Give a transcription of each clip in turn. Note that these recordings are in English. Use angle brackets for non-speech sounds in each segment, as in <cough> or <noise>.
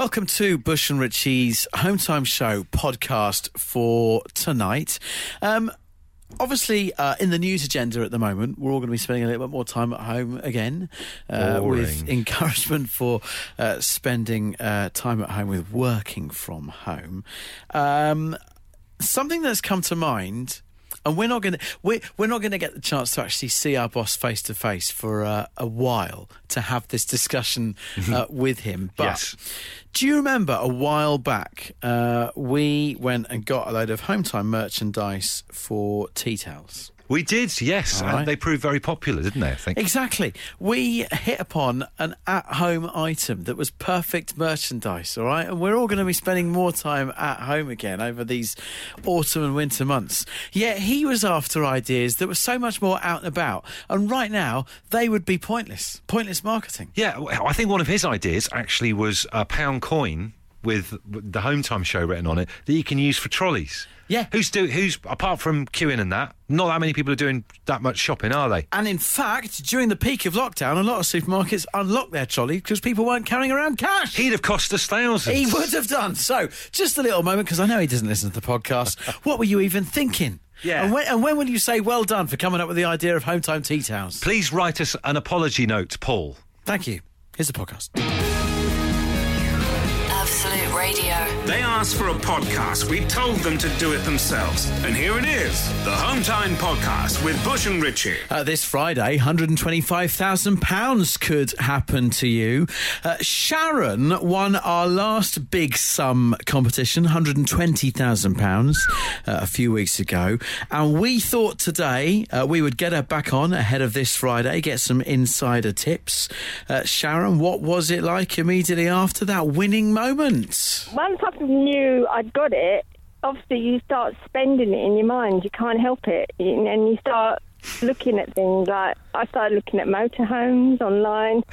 Welcome to Bush and Ritchie's Home Time Show podcast for tonight. Um, obviously, uh, in the news agenda at the moment, we're all going to be spending a little bit more time at home again, uh, with encouragement for uh, spending uh, time at home with working from home. Um, something that's come to mind. And we're not going to we're, we're not going to get the chance to actually see our boss face to face for uh, a while to have this discussion uh, with him. But Yes. do you remember a while back uh, we went and got a load of home time merchandise for tea towels? We did, yes. All and right. they proved very popular, didn't they? I think. Exactly. We hit upon an at home item that was perfect merchandise, all right? And we're all going to be spending more time at home again over these autumn and winter months. Yet he was after ideas that were so much more out and about. And right now, they would be pointless. Pointless marketing. Yeah, I think one of his ideas actually was a pound coin with the Home Time show written on it that you can use for trolleys. Yeah. Who's do who's apart from queuing and that? Not that many people are doing that much shopping, are they? And in fact, during the peak of lockdown, a lot of supermarkets unlocked their trolley because people weren't carrying around cash. He'd have cost us thousands. He would have done. So, just a little moment, because I know he doesn't listen to the podcast. <laughs> what were you even thinking? Yeah. And when, and when will you say well done for coming up with the idea of home time tea towels? Please write us an apology note, Paul. Thank you. Here's the podcast. They asked for a podcast. We told them to do it themselves. And here it is the Home Time Podcast with Bush and Richie. Uh, this Friday, £125,000 could happen to you. Uh, Sharon won our last big sum competition, £120,000, uh, a few weeks ago. And we thought today uh, we would get her back on ahead of this Friday, get some insider tips. Uh, Sharon, what was it like immediately after that winning moment? once I knew I'd got it, obviously you start spending it in your mind. You can't help it, and you start looking at things like I started looking at motorhomes online. <laughs>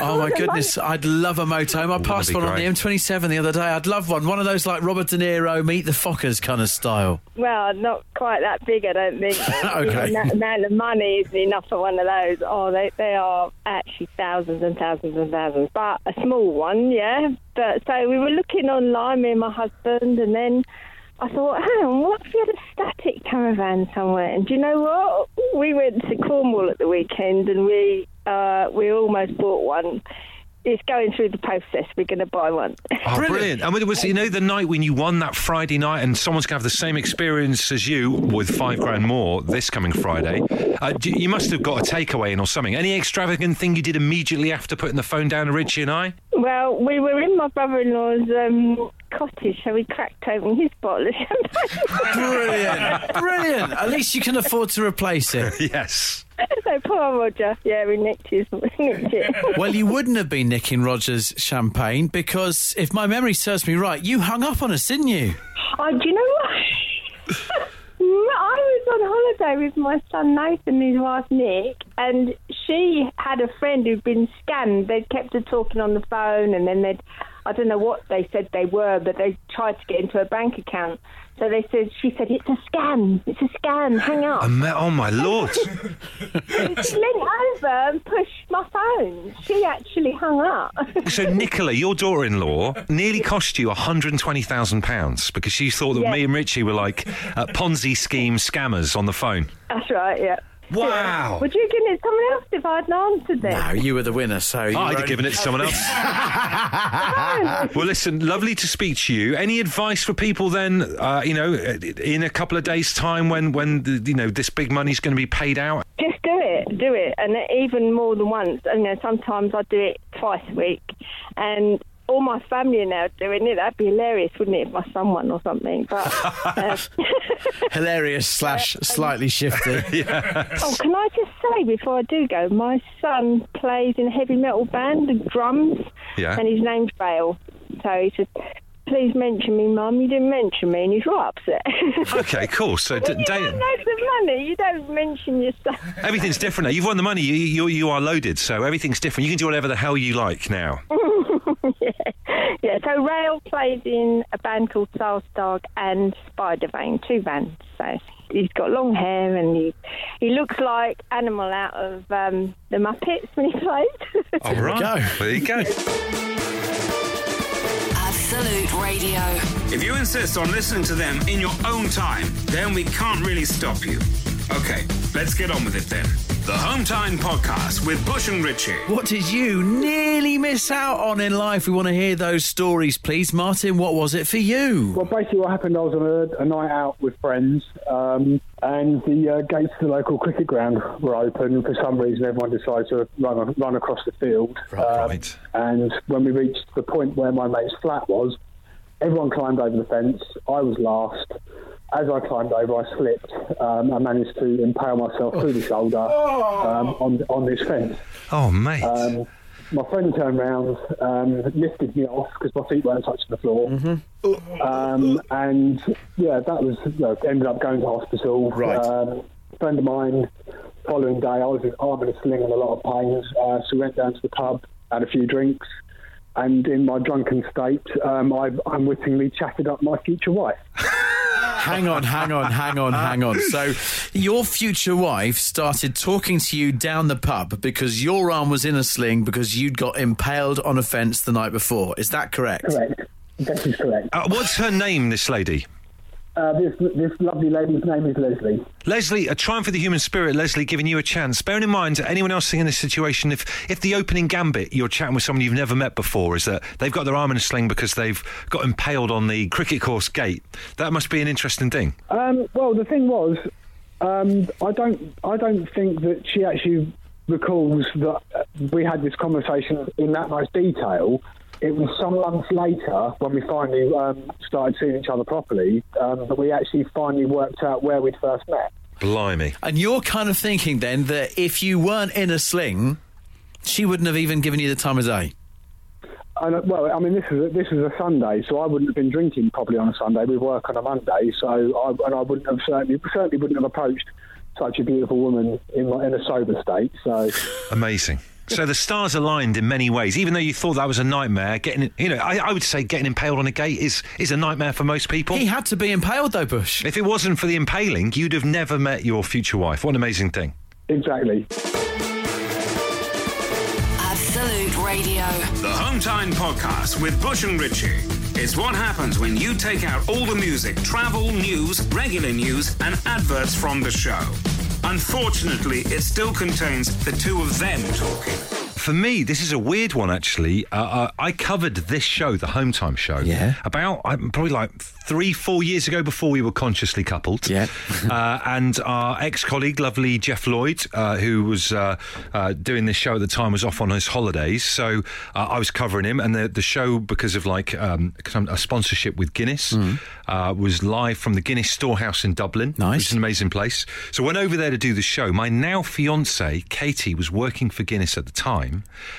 Oh my goodness, I'd love a motorhome. I passed that'd be one on the. M27 the other day. I'd love one. One of those like Robert De Niro, Meet the Fockers kind of style. well, not quite that big, I don't think. <laughs> Okay. The amount of money isn't enough for one of those. Oh, they they are actually thousands and thousands and thousands. But a small one, yeah. But so we were looking online, me and my husband, and then. I thought, hang on, what if we had a static caravan somewhere? And do you know what? We went to Cornwall at the weekend and we uh, we almost bought one. It's going through the process. We're going to buy one. Oh, Brilliant. brilliant. And it was, you know, the night when you won that Friday night and someone's going to have the same experience as you with five grand more this coming Friday. Uh, do- you must have got a takeaway in or something. Any extravagant thing you did immediately after putting the phone down to Richie and I? well, we were in my brother-in-law's um, cottage, so we cracked open his bottle of champagne. <laughs> Brilliant, brilliant. At least you can afford to replace it. <laughs> Yes. so poor Roger, yeah, we nicked, his, <laughs> nicked it. Well, you wouldn't have been nicking Rogers champagne because, if my memory serves me right, you hung up on us, didn't you? Oh, do you know what? I was on holiday with my son Nathan and his wife Nick, and she had a friend who'd been scammed. They'd kept her talking on the phone, and then they'd, I don't know what they said they were, but they tried to get into her bank account. So they said, she said, it's a scam, it's a scam, hang up. I met, oh, my lord. <laughs> she leaned over and pushed my phone. She actually hung up. <laughs> so, Nicola, your daughter in law, nearly cost you £120,000 because she thought that me and Richie were like uh, Ponzi scheme scammers on the phone. That's right, yeah. Wow. Would you have given it to someone else if I hadn't answered then? No, you were the winner, so you I'd were have given it to someone else. <laughs> well, listen, lovely to speak to you. Any advice for people then? Uh, you know, in a couple of days' time, when when the, you know this big money's going to be paid out. Just do it, do it, and even more than once. And you know, sometimes I do it twice a week, and all my family are now doing it. That'd be hilarious, wouldn't it, if my son won or something? But uh, <laughs> <laughs> hilarious slash slightly shifty. <laughs> oh, can I just say before I do go, my son plays in a heavy metal band, the drums, Yeah. and his name's Bale. So he said, "Please mention me, Mum. You didn't mention me," and he's right upset. Okay, cool. So, d- When you da- have loads of money, you don't mention your son. everything's different now. You've won the money. You, you you are loaded, so everything's different. You can do whatever the hell you like now. Yeah. yeah, so Rail plays in a band called Soulstarg and Spider Vein, two bands. So he's got long hair and he he looks like Animal out of um, the Muppets when he <laughs> plays. All we right. go. There you go. Absolute Radio. If you insist on listening to them in your own time, then we can't really stop you. Okay, let's get on with it then. The Home Time Podcast with Bush and Richie. What did you nearly miss out on in life? We want to hear those stories, please. Martin, what was it for you? Well, basically, what happened, I was on a, a night out with friends, um, and the uh, gates to the local cricket ground were open. For some reason, everyone decided to run, run across the field. Um, right. And when we reached the point where my mate's flat was, everyone climbed over the fence. I was last. As I climbed over, I slipped. Um, I managed to impale myself through the shoulder um, on, on this fence. Oh, mate. Um, my friend turned round, um, lifted me off because my feet weren't touching the floor. Um, and yeah, that was you know, ended up going to hospital. Right. Um, a friend of mine, following day, I was in arm in a sling and a lot of pain. Uh, so we went down to the pub, had a few drinks, and in my drunken state, um, I unwittingly chatted up my future wife. Hang on, hang on, hang on, hang on. So, your future wife started talking to you down the pub because your arm was in a sling because you'd got impaled on a fence the night before. Is that correct? Correct. That is correct. Uh, what's her name, this lady? Uh, this this lovely lady's name is Leslie. Leslie, a triumph for the human spirit, Leslie, giving you a chance. Bearing in mind, anyone else in this situation, if, if the opening gambit, you're chatting with someone you've never met before, is that they've got their arm in a sling because they've got impaled on the cricket course gate, that must be an interesting thing. Um, well, the thing was, um, I don't, I don't think that she actually recalls that uh, we had this conversation in that much detail. It was some months later when we finally um, started seeing each other properly um, that we actually finally worked out where we'd first met. Blimey. And you're kind of thinking then that if you weren't in a sling, she wouldn't have even given you the time of day. And, uh, well, I mean, this is a, this is a Sunday, so I wouldn't have been drinking probably on a Sunday. We work on a Monday, so I, and I wouldn't have certainly certainly wouldn't have approached such a beautiful woman in my- in a sober state. So. Amazing. So the stars aligned in many ways. Even though you thought that was a nightmare, getting you know, I, I would say getting impaled on a gate is is a nightmare for most people. He had to be impaled though, Bush. If it wasn't for the impaling, you'd have never met your future wife. What an amazing thing. Exactly. Absolute Radio. The Home Time Podcast with Bush and Richie. It's what happens when you take out all the music, travel, news, regular news, and adverts from the show. Unfortunately, it still contains the two of them talking. For me, this is a weird one, actually. Uh, uh, I covered this show, the Home Time show, Yeah. about uh, probably like three, four years ago before we were consciously coupled. Yeah. <laughs> uh, and our ex colleague, lovely Geoff Lloyd, uh, who was uh, uh, doing this show at the time, was off on his holidays. So uh, I was covering him. And the, the show, because of like um, a sponsorship with Guinness, Mm. uh, was live from the Guinness Storehouse in Dublin. Nice. Which is an amazing place. So went over there to do the show. My now fiance, Katie, was working for Guinness at the time,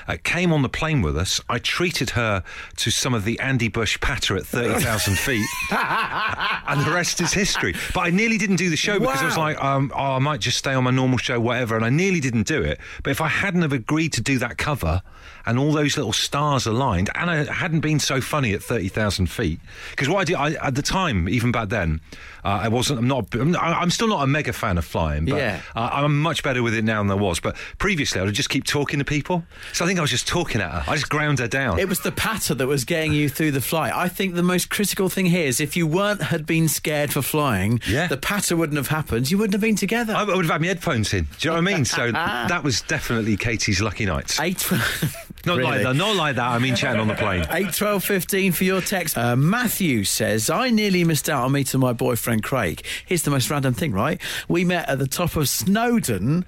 uh, came on the plane with us. I treated her to some of the Andy Bush patter at 30,000 feet. <laughs> and the rest is history. But I nearly didn't do the show because I was like, um, oh, I might just stay on my normal show, whatever. And I nearly didn't do it. But if I hadn't have agreed to do that cover and all those little stars aligned, and I hadn't been so funny at 30,000 feet, because what I did I, at the time, even back then, uh, I wasn't, I'm not, I'm, I'm still not a mega fan of flying, but Yeah. uh, I'm much better with it now than I was. But previously, I would just keep talking to people. So I think I was just talking at her. I just ground her down. It was the patter that was getting you through the flight. I think the most critical thing here is if you weren't had been scared for flying, Yeah. the patter wouldn't have happened. You wouldn't have been together. I would have had my headphones in. Do you know what I mean? So <laughs> that was definitely Katie's lucky night. Eight. <laughs> Not Really? like that. Not like that. I mean, chatting on the plane. <laughs> 8 12 15 for your text. Uh, Matthew says, I nearly missed out on meeting my boyfriend Craig. Here's the most random thing, right? We met at the top of Snowdon.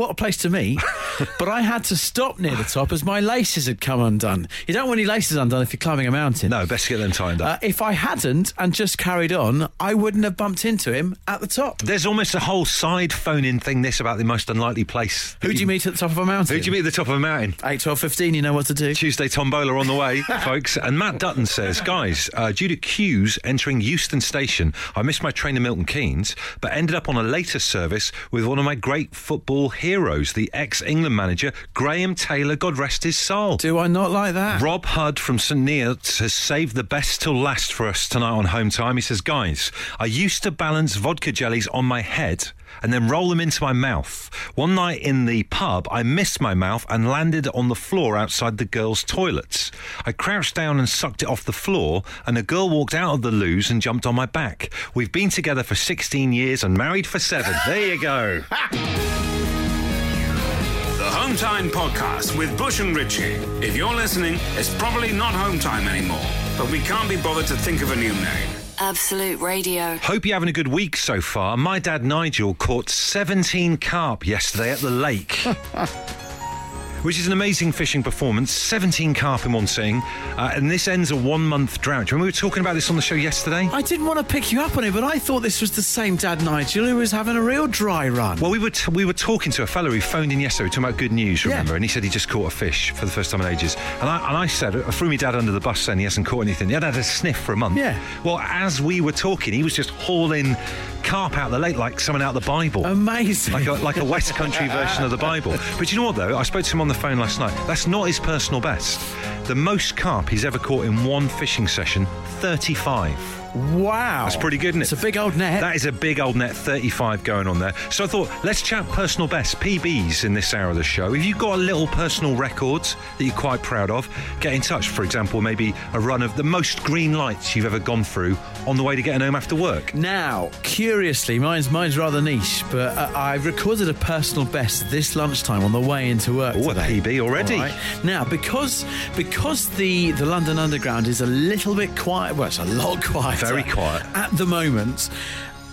What a place to meet. <laughs> but I had to stop near the top as my laces had come undone. You don't want your laces undone if you're climbing a mountain. No, best to get them timed Uh, up. if I hadn't and just carried on, I wouldn't have bumped into him at the top. There's almost a whole side phone in thing this about the most unlikely place. Who do you meet at the top of a mountain? Who do you meet at the top of a mountain? 8 12 15, you know what to do. Tuesday tombola on the way, <laughs> folks. And Matt Dutton says, guys, uh, due to queues entering Euston Station, I missed my train to Milton Keynes, but ended up on a later service with one of my great football heroes. Heroes, the ex England manager, Graham Taylor, God rest his soul. Do I not like that? Rob Hudd from St Neots has saved the best till last for us tonight on Home Time. He says, Guys, I used to balance vodka jellies on my head and then roll them into my mouth. One night in the pub, I missed my mouth and landed on the floor outside the girls' toilets. I crouched down and sucked it off the floor, and a girl walked out of the loos and jumped on my back. We've been together for 16 years and married for seven. There you go. <laughs> The Home Time Podcast with Bush and Ritchie. If you're listening, it's probably not Home Time anymore, but we can't be bothered to think of a new name. Absolute Radio. Hope you're having a good week so far. My dad Nigel caught 17 carp yesterday at the lake. <laughs> Which is an amazing fishing performance. 17 carp in one sitting. Uh, and this ends a one month drought. Do you remember we were talking about this on the show yesterday? I didn't want to pick you up on it, but I thought this was the same Dad Nigel who was having a real dry run. Well, we were t- we were talking to a fellow who phoned in yesterday talking about good news, Yeah. remember? And he said he just caught a fish for the first time in ages. And I, and I said, I threw my dad under the bus saying he hasn't caught anything. He had had a sniff for a month. Yeah. Well, as we were talking, he was just hauling carp out the lake like someone out of the Bible. Amazing. like a, like a West Country version of the Bible. <laughs> But you know what, though? I spoke to him on the phone last night. That's not his personal best. The most carp he's ever caught in one fishing session, 35. wow. That's pretty good, isn't it? It's a big old net. That is a big old net, 35 going on there. So I thought, let's chat personal best, PBs in this hour of the show. If you've got a little personal record that you're quite proud of, get in touch. For example, maybe a run of the most green lights you've ever gone through on the way to getting home after work. Now, curiously, mine's mine's rather niche, but uh, I recorded a personal best this lunchtime on the way into work. Oh, a. PB already. Right. Now, because because the the London Underground is a little bit quiet, well, it's a lot quieter, Very quiet. at the moment.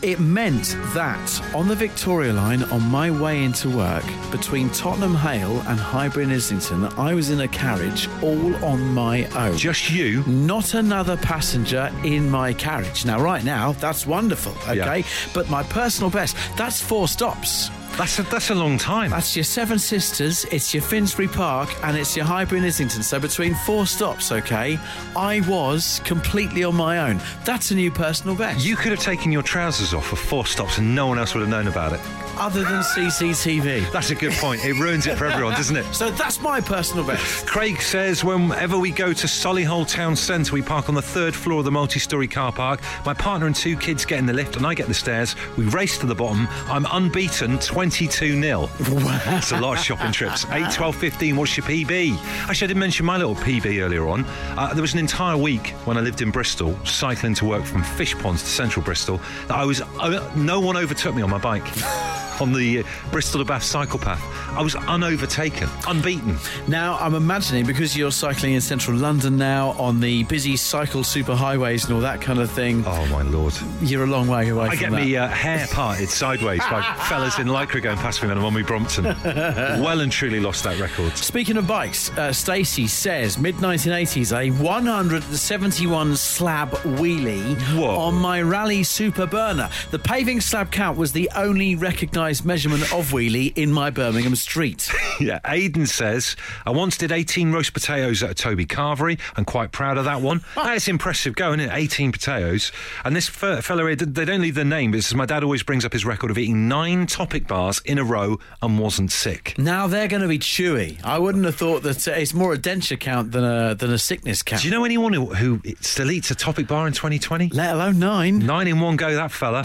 It meant that on the Victoria line on my way into work between Tottenham Hale and Highbury and Islington, I was in a carriage all on my own. Just you. Not another passenger in my carriage. Now, right now, that's wonderful, okay? Yeah. But my personal best, that's four stops. That's a, that's a long time. That's your Seven Sisters, it's your Finsbury Park, and it's your Highbury and Islington. So between four stops, okay, I was completely on my own. That's a new personal best. you could have taken your trousers off for four stops and no one else would have known about it. Other than CCTV. That's a good point. It ruins it for everyone, doesn't it? So that's my personal best. Craig says, whenever we go to Solihull Town Centre, we park on the third floor of the multi story car park. My partner and two kids get in the lift, and I get the stairs. We race to the bottom. I'm unbeaten 22 0. That's a lot of shopping trips. <laughs> 8, 12, 15. What's your PB? Actually, I didn't mention my little PB earlier on. Uh, there was an entire week when I lived in Bristol, cycling to work from Fishponds to central Bristol, that I was, uh, no one overtook me on my bike. <laughs> On the uh, Bristol to Bath cycle path, I was unovertaken, unbeaten. Now, I'm imagining because you're cycling in central London now on the busy cycle superhighways and all that kind of thing, Oh my lord! you're a long way away I from get that. me uh, hair parted sideways by <laughs> fellas in lycra going past me when I'm on my Brompton. <laughs> well and truly lost that record. Speaking of bikes, uh, Stacey says mid 1980s a 171 slab wheelie Whoa. on my Raleigh Super Burner. The paving slab count was the only recognised measurement of wheelie in my Birmingham street. <laughs> Yeah, Aidan says I once did 18 roast potatoes at a Toby Carvery. I'm quite proud of that one. <laughs> That's impressive going in 18 potatoes. And this fe- fella here, they don't leave their name, but it says my dad always brings up his record of eating nine topic bars in a row and wasn't sick. now they're going to be chewy. I wouldn't have thought that uh, it's more a denture count than a than a sickness count. Do you know anyone who, who still eats a topic bar in 2020? Let alone nine. Nine in one go, that fella.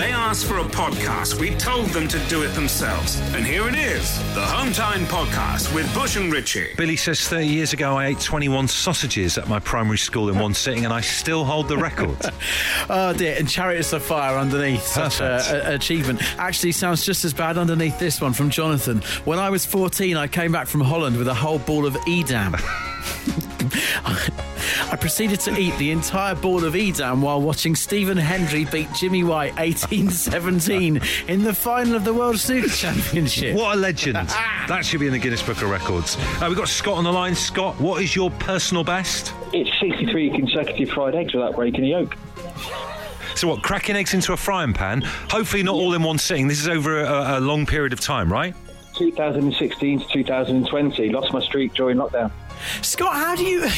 Absolute Radio. They asked for a podcast. We told them to do it themselves. And here it is the Home Time Podcast with Bush and Ritchie. Billy says 30 years ago I ate 21 sausages at my primary school in one sitting and I still hold the record. <laughs> Oh dear, and Chariots of Fire underneath. Such a, Perfect. a- achievement. Actually, sounds just as bad underneath this one from Jonathan. When I was 14, I came back from Holland with a whole ball of Edam. <laughs> <laughs> I proceeded to eat the entire ball of Edam while watching Stephen Hendry beat Jimmy White 1817 <laughs> in the final of the World Snooker Championship. What a legend. That should be in the Guinness Book of Records. Uh, we've got Scott on the line. Scott, what is your personal best? It's 63 consecutive fried eggs without breaking the yolk. So, what, cracking eggs into a frying pan? Hopefully, not all in one sitting. This is over a, a long period of time, right? 2016 to 2020, lost my streak during lockdown. Scott, how do you <laughs>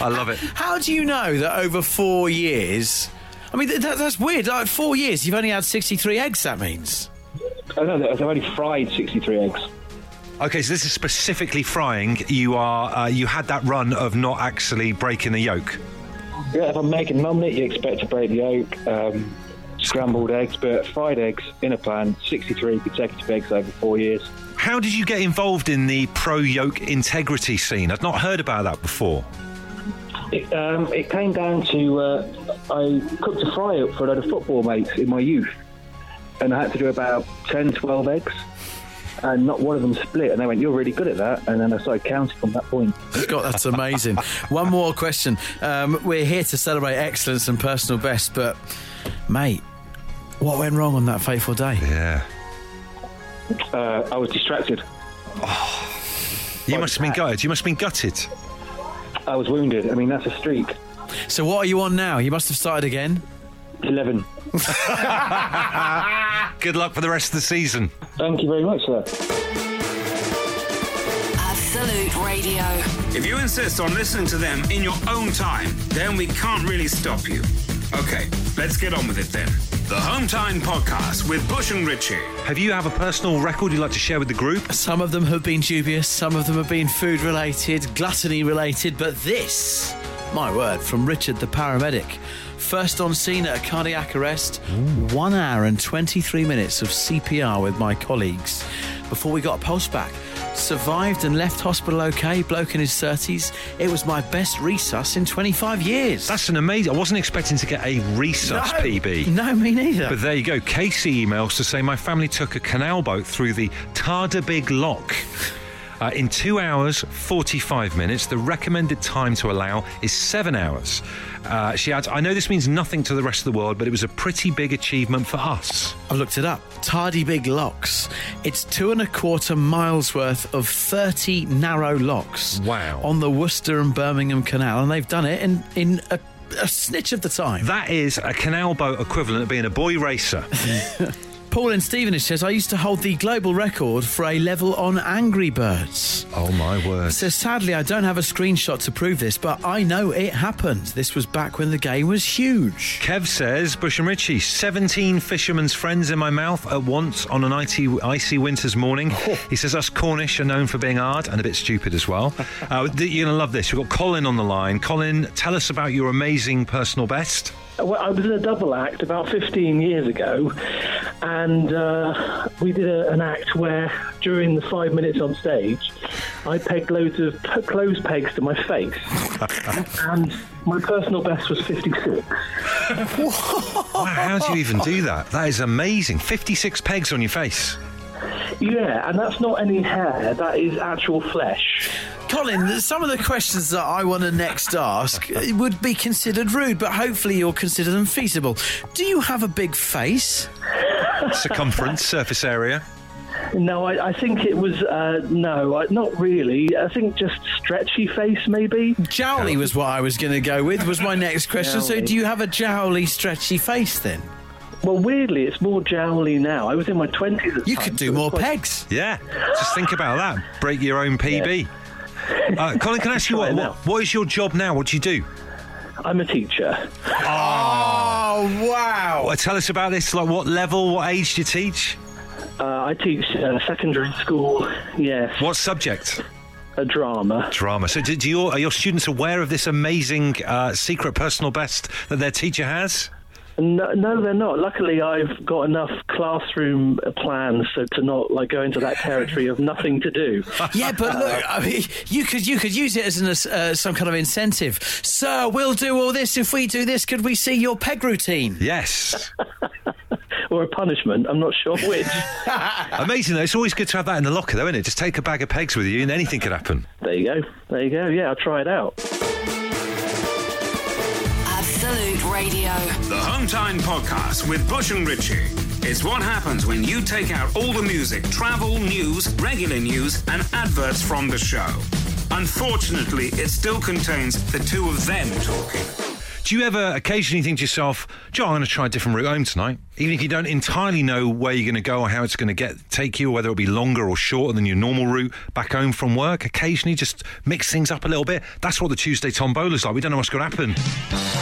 I love it. how do you know that over four years I mean, that, that's weird. Like four years, you've only had 63 eggs, that means. Oh no, I've only fried 63 eggs. Okay, so this is specifically frying. You are uh, you had that run of not actually breaking the yolk. Yeah, if I'm making an omelette, you expect to break the yolk, um, scrambled eggs, but fried eggs in a pan, 63 consecutive eggs over four years. How did you get involved in the pro yolk integrity scene? I've not heard about that before. It, um, it came down to uh, I cooked a fry up for a load of football mates in my youth, and I had to do about 10, 12 eggs, and not one of them split. And they went, "You're really good at that." And then I started counting from that point. Scott, that's amazing. One more question. Um, we're here to celebrate excellence and personal best, but, mate, what went wrong on that fateful day? Yeah. Uh, I was distracted. You must have been gutted. You must have been gutted. I was wounded. I mean, that's a streak. So, what are you on now? You must have started again. 11. <laughs> Good luck for the rest of the season. Thank you very much, sir. Absolute Radio. If you insist on listening to them in your own time, then we can't really stop you. Okay, let's get on with it then. The Home Time Podcast with Bush and Ritchie. Have you have a personal record you'd like to share with the group? Some of them have been dubious, some of them have been food related, gluttony related, but this, my word, from Richard the paramedic. First on scene at a cardiac arrest, one hour and 23 minutes of CPR with my colleagues before we got a pulse back. Survived and left hospital okay, bloke in his 30s. It was my best resus in 25 years. That's an amazing. I wasn't expecting to get a resus no, PB. No, me neither. But there you go. Casey emails to say my family took a canal boat through the Tardebigge Lock. Uh, in two hours, 45 minutes. The recommended time to allow is seven hours. Uh, she adds, I know this means nothing to the rest of the world, but it was a pretty big achievement for us. I looked it up. Tardebigge Locks. It's two and a quarter miles worth of 30 narrow locks. Wow. On the Worcester and Birmingham Canal, and they've done it in, in a, a snitch of the time. That is a canal boat equivalent of being a boy racer. <laughs> Paul in Stevenage says, I used to hold the global record for a level on Angry Birds. oh my word. So sadly, I don't have a screenshot to prove this, but I know it happened. This was back when the game was huge. Kev says, Bush and Ritchie, 17 fishermen's friends in my mouth at once on an icy, icy winter's morning. He says, us Cornish are known for being hard and a bit stupid as well. <laughs> Uh, you're going to love this. We've got Colin on the line. Colin, tell us about your amazing personal best. Well, I was in a double act about 15 years ago, and uh, we did a, an act where during the five minutes on stage, I pegged loads of p- clothes pegs to my face, <laughs> and my personal best was 56. Wow, how do you even do that? That is amazing. 56 pegs on your face. Yeah, and that's not any hair, that is actual flesh. Colin, some of the questions that I want to next ask would be considered rude, but hopefully you'll consider them feasible. Do you have a big face? Circumference, surface area. No, I, I think it was, uh, no, I, not really. I think just stretchy face, maybe. Jowly was what I was going to go with, was my next question. So, do you have a jowly, stretchy face then? Well, weirdly, it's more jowly now. I was in my 20s You time, could do it was more quite- pegs. Yeah, just think about that. Break your own PB. <laughs> Uh, Colin, can I ask you what, what? What is your job now? What do you do? I'm a teacher. Oh, wow. Well, tell us about this. Like, what level, what age do you teach? Uh, I teach uh, secondary school, yes, What subject? a drama. Drama. So, do, do you, are your students aware of this amazing uh, secret personal best that their teacher has? No, no, they're not. Luckily, I've got enough classroom plans so to not like go into that territory of nothing to do. <laughs> Yeah, but look, I mean, you could you could use it as an, uh, some kind of incentive. Sir, we'll do all this if we do this. Could we see your peg routine? Yes. <laughs> or a punishment. I'm not sure which. <laughs> Amazing, though. It's always good to have that in the locker, though, isn't it? Just take a bag of pegs with you and anything could happen. there you go. There you go. Yeah, I'll try it out. Radio. The Home Time Podcast with Bush and Ritchie. It's what happens when you take out all the music, travel, news, regular news, and adverts from the show. Unfortunately, it still contains the two of them talking. Do you ever occasionally think to yourself, Joe, I'm going to try a different route home tonight? Even if you don't entirely know where you're going to go or how it's going to get take you, or whether it'll be longer or shorter than your normal route back home from work, occasionally just mix things up a little bit. That's what the Tuesday Tombola's like. We don't know what's going to happen.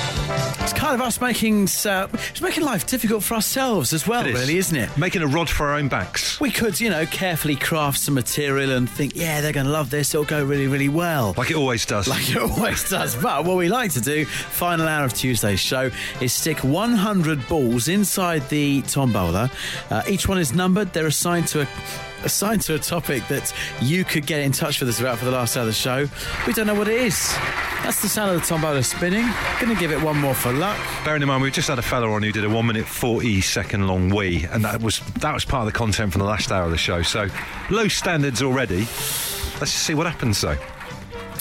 It's kind of us making uh, it's making life difficult for ourselves as well, is. really, isn't it? Making a rod for our own backs. We could, you know, carefully craft some material and think, yeah, they're going to love this. It'll go really, really well. Like it always does. like it <laughs> always does. But what we like to do, final hour of Tuesday's show, is stick 100 balls inside the tombola. Uh, each one is numbered. They're assigned to a assigned to a topic that you could get in touch with us about for the last hour of the show. We don't know what it is. That's the sound of the tombola spinning. Going to give it one more for luck. Bearing in mind, we've just had a fella on who did a one minute forty second long wee, and that was that was part of the content from the last hour of the show. So low standards already. Let's just see what happens though.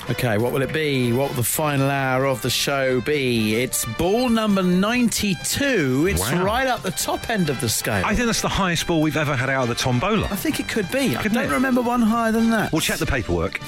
Okay, what will it be? What will the final hour of the show be? It's ball number 92. It's Wow. right up the top end of the scale. I think that's the highest ball we've ever had out of the tombola. I think it could be. I Couldn't don't it? remember one higher than that. We'll check the paperwork.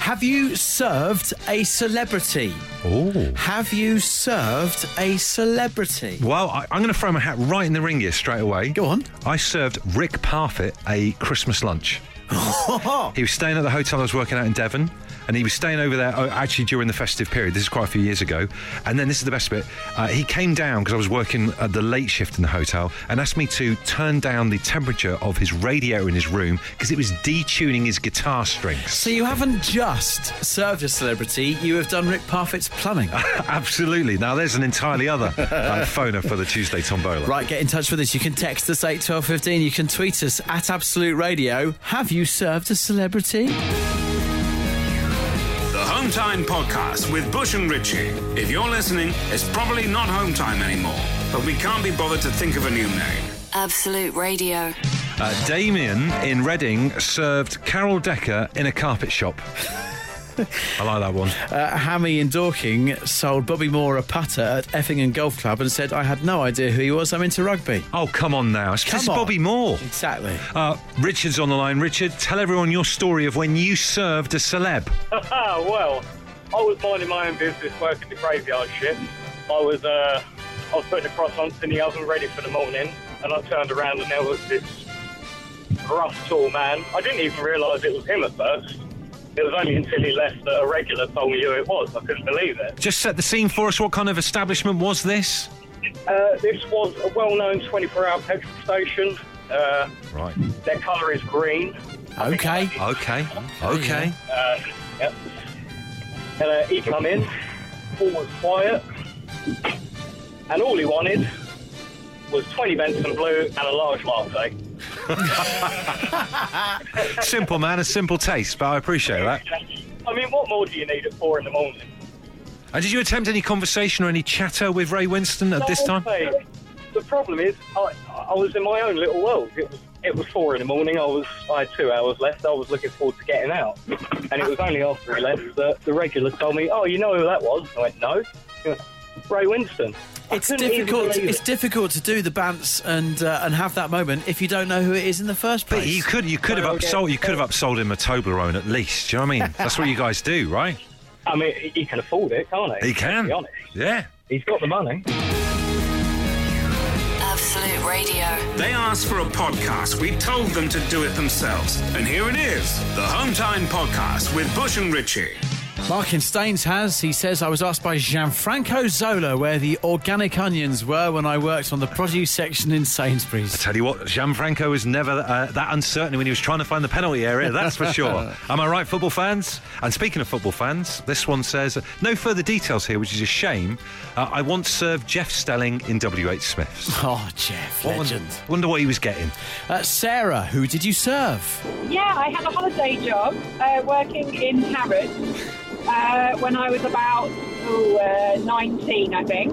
Have you served a celebrity? Oh. Have you served a celebrity? Well, I, I'm going to throw my hat right in the ring here straight away. Go on. I served Rick Parfitt a Christmas lunch. <laughs> He was staying at the hotel I was working at in Devon, and he was staying over there oh, actually during the festive period. This is quite a few years ago. And then this is the best bit. Uh, he came down because I was working at the late shift in the hotel and asked me to turn down the temperature of his radiator in his room because it was detuning his guitar strings. So you haven't just served a celebrity, you have done Rick Parfitt's plumbing. <laughs> Absolutely. Now there's an entirely other uh, <laughs> phoner for the Tuesday Tombola. Right, get in touch with us. You can text us 8 12 15. You can tweet us at Absolute Radio. Have you served a celebrity? The Home Time Podcast with Bush and Ritchie. If you're listening, it's probably not Home Time anymore, but we can't be bothered to think of a new name. Absolute Radio. Uh, Damien in Reading served Carol Decker in a carpet shop. <laughs> I like that one. Uh, Hammy in Dorking sold Bobby Moore a putter at Effingham Golf Club and said, I had no idea who he was. I'm into rugby. Oh, come on now. It's Come just on. Bobby Moore. Exactly. Uh, Richard's on the line. Richard, tell everyone your story of when you served a celeb. <laughs> Well, I was minding my own business, working the graveyard shift. I was, uh, I was putting the croissants in the oven ready for the morning, and I turned around and there was this rough, tall man. I didn't even realise it was him at first. It was only until he left that a regular told me who it was. I couldn't believe it. Just set the scene for us. What kind of establishment was this? Uh, this was a well-known 24-hour petrol station. Uh, Right. their colour is green. Okay. Okay. Okay. Uh, yep. And uh, he come in, all was quiet, and all he wanted was 20 Benson Blue and a large latte. <laughs> Simple man, a simple taste, but I appreciate that. I mean, what more do you need at four in the morning? And did you attempt any conversation or any chatter with Ray Winstone at this time? Mate, the problem is, I, I was in my own little world. It was, it was four in the morning. I was, I had two hours left. I was looking forward to getting out, and it was only after he left that the regular told me, "Oh, you know who that was?" I went, "No." He went, Ray Winstone. I It's difficult. It's it. difficult to do the bants and uh, and have that moment if you don't know who it is in the first place. But you could you could have upsold you could have upsold him a Toblerone at least. Do you know what I mean? That's what you guys do, right? I mean, he can afford it, can't he? He can. To be honest, Yeah. he's got the money. Absolute Radio. They asked for a podcast. We told them to do it themselves. And here it is the Home Time Podcast with Bush and Ritchie. Mark in Staines has. He says, I was asked by Gianfranco Zola where the organic onions were when I worked on the produce section in Sainsbury's. I tell you what, Gianfranco was never uh, that uncertain when he was trying to find the penalty area, that's for sure. <laughs> Am I right, football fans? And speaking of football fans, this one says no further details here, which is a shame. Uh, I once served Jeff Stelling in WH Smith's. <laughs> Oh, Jeff, What legend. wonder, wonder what he was getting. Uh, Sarah, who did you serve? Yeah, I had a holiday job uh, working in Harrods uh, when I was about ooh, uh, 19, I think.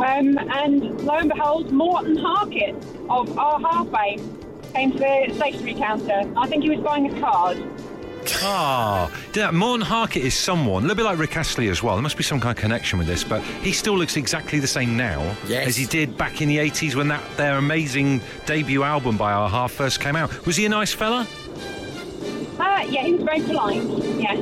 Um, and lo and behold, Morten Harket of a-ha fame came to the stationery counter. I think he was buying a card. Ah, yeah, Morten Harket is someone, a little bit like Rick Astley as well. There must be some kind of connection with this, but he still looks exactly the same now Yes. as he did back in the 80s when that their amazing debut album by a-ha first came out. Was he a nice fella? Uh, yeah, he was very polite. Yeah.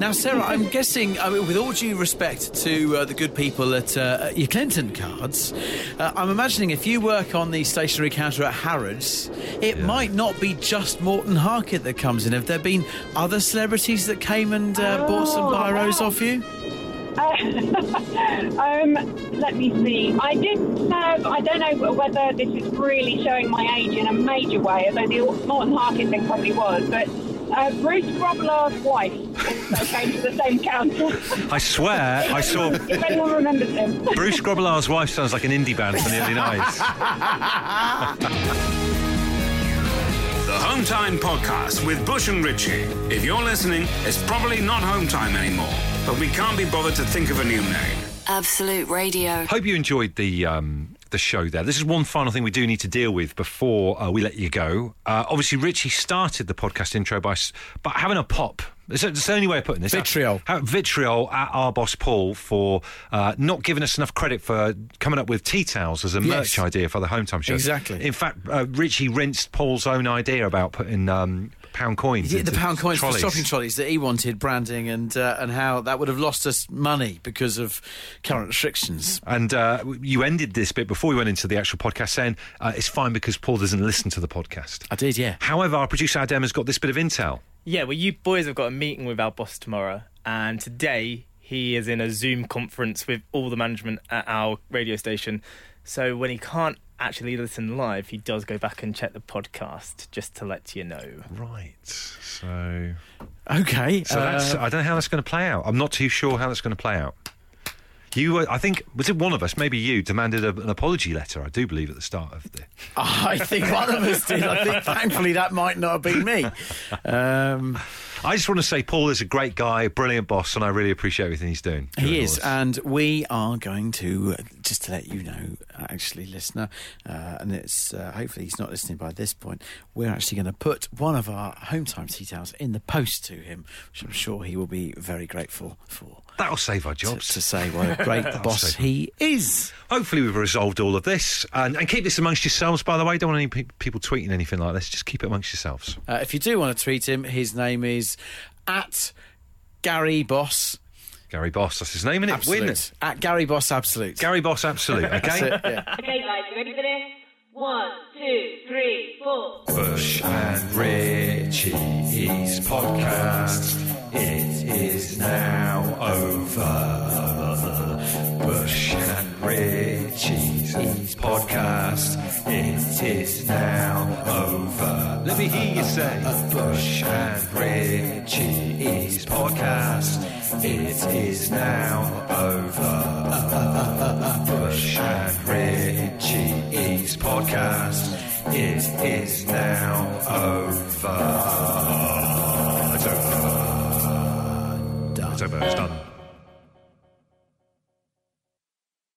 Now, Sarah, I'm guessing, I mean, with all due respect to uh, the good people at, uh, at your Clinton cards, uh, I'm imagining if you work on the stationery counter at Harrods, it might not be just Morten Harket that comes in. Have there been other celebrities that came and uh, bought some Oh, biros wow. off you? Uh, <laughs> um, let me see. I did have, I don't know whether this is really showing my age in a major way, although the Morton Harkin thing probably was, but uh, Bruce Grobbelaar's wife also came to the same council. <laughs> I swear, I saw if anyone remembers him. Bruce Grobbelaar's wife sounds like an indie band from the early <laughs> 90s. The Home Time Podcast with Bush and Ritchie. If you're listening, it's probably not Home Time anymore, but we can't be bothered to think of a new name. Absolute Radio. Hope you enjoyed the um, the show there. This is one final thing we do need to deal with before uh, we let you go. Uh, obviously, Richie started the podcast intro by by having a pop. It's, it's the only way of putting this. Vitriol. How- vitriol at our boss Paul for uh, not giving us enough credit for coming up with tea towels as a Yes. merch idea for the home time show. Exactly. In fact, uh, Richie rinsed Paul's own idea about putting um, pound coins. Yeah, the pound coins trolleys. for shopping trolleys that he wanted branding and uh, and how that would have lost us money because of current restrictions. And uh, you ended this bit before we went into the actual podcast saying uh, it's fine because Paul doesn't listen to the podcast. I did, yeah. However, our producer Adam has got this bit of intel. Yeah, well, you boys have got a meeting with our boss tomorrow, and today he is in a Zoom conference with all the management at our radio station. So when he can't actually listen live, he does go back and check the podcast just to let you know. Right. So, Okay. so that's, uh, I don't know how that's going to play out. I'm not too sure how that's going to play out. You, uh, I think, was it one of us, maybe you, demanded a, an apology letter? I do believe at the start of the. <laughs> I think one of us did. I think <laughs> thankfully that might not have been me. Um, I just want to say, Paul is a great guy, brilliant boss, and I really appreciate everything he's doing. He is, and we are going to uh, just to let you know, actually, listener, uh, and it's uh, hopefully he's not listening by this point. We're actually going to put one of our home time tea towels in the post to him, which I'm sure he will be very grateful for. That'll save our jobs. to say what a great boss he is. Hopefully, we've resolved all of this. And, and keep this amongst yourselves, by the way. Don't want any pe- people tweeting anything like this. Just keep it amongst yourselves. Uh, if you do want to tweet him, his name is at Gary Boss. Gary Boss, that's his name, isn't it? Absolute. Win. At Gary Boss Absolute. Gary Boss, absolute. <laughs> That's Okay. it, yeah. Okay, guys, you ready for this? One, two, three, four. Bush and Richie's podcast. It is now over. Bush and Richie's podcast. It is now over. Let me hear you say Bush and Richie's podcast. It is now over. Bush and Richie's podcast. It is now over. Ze done.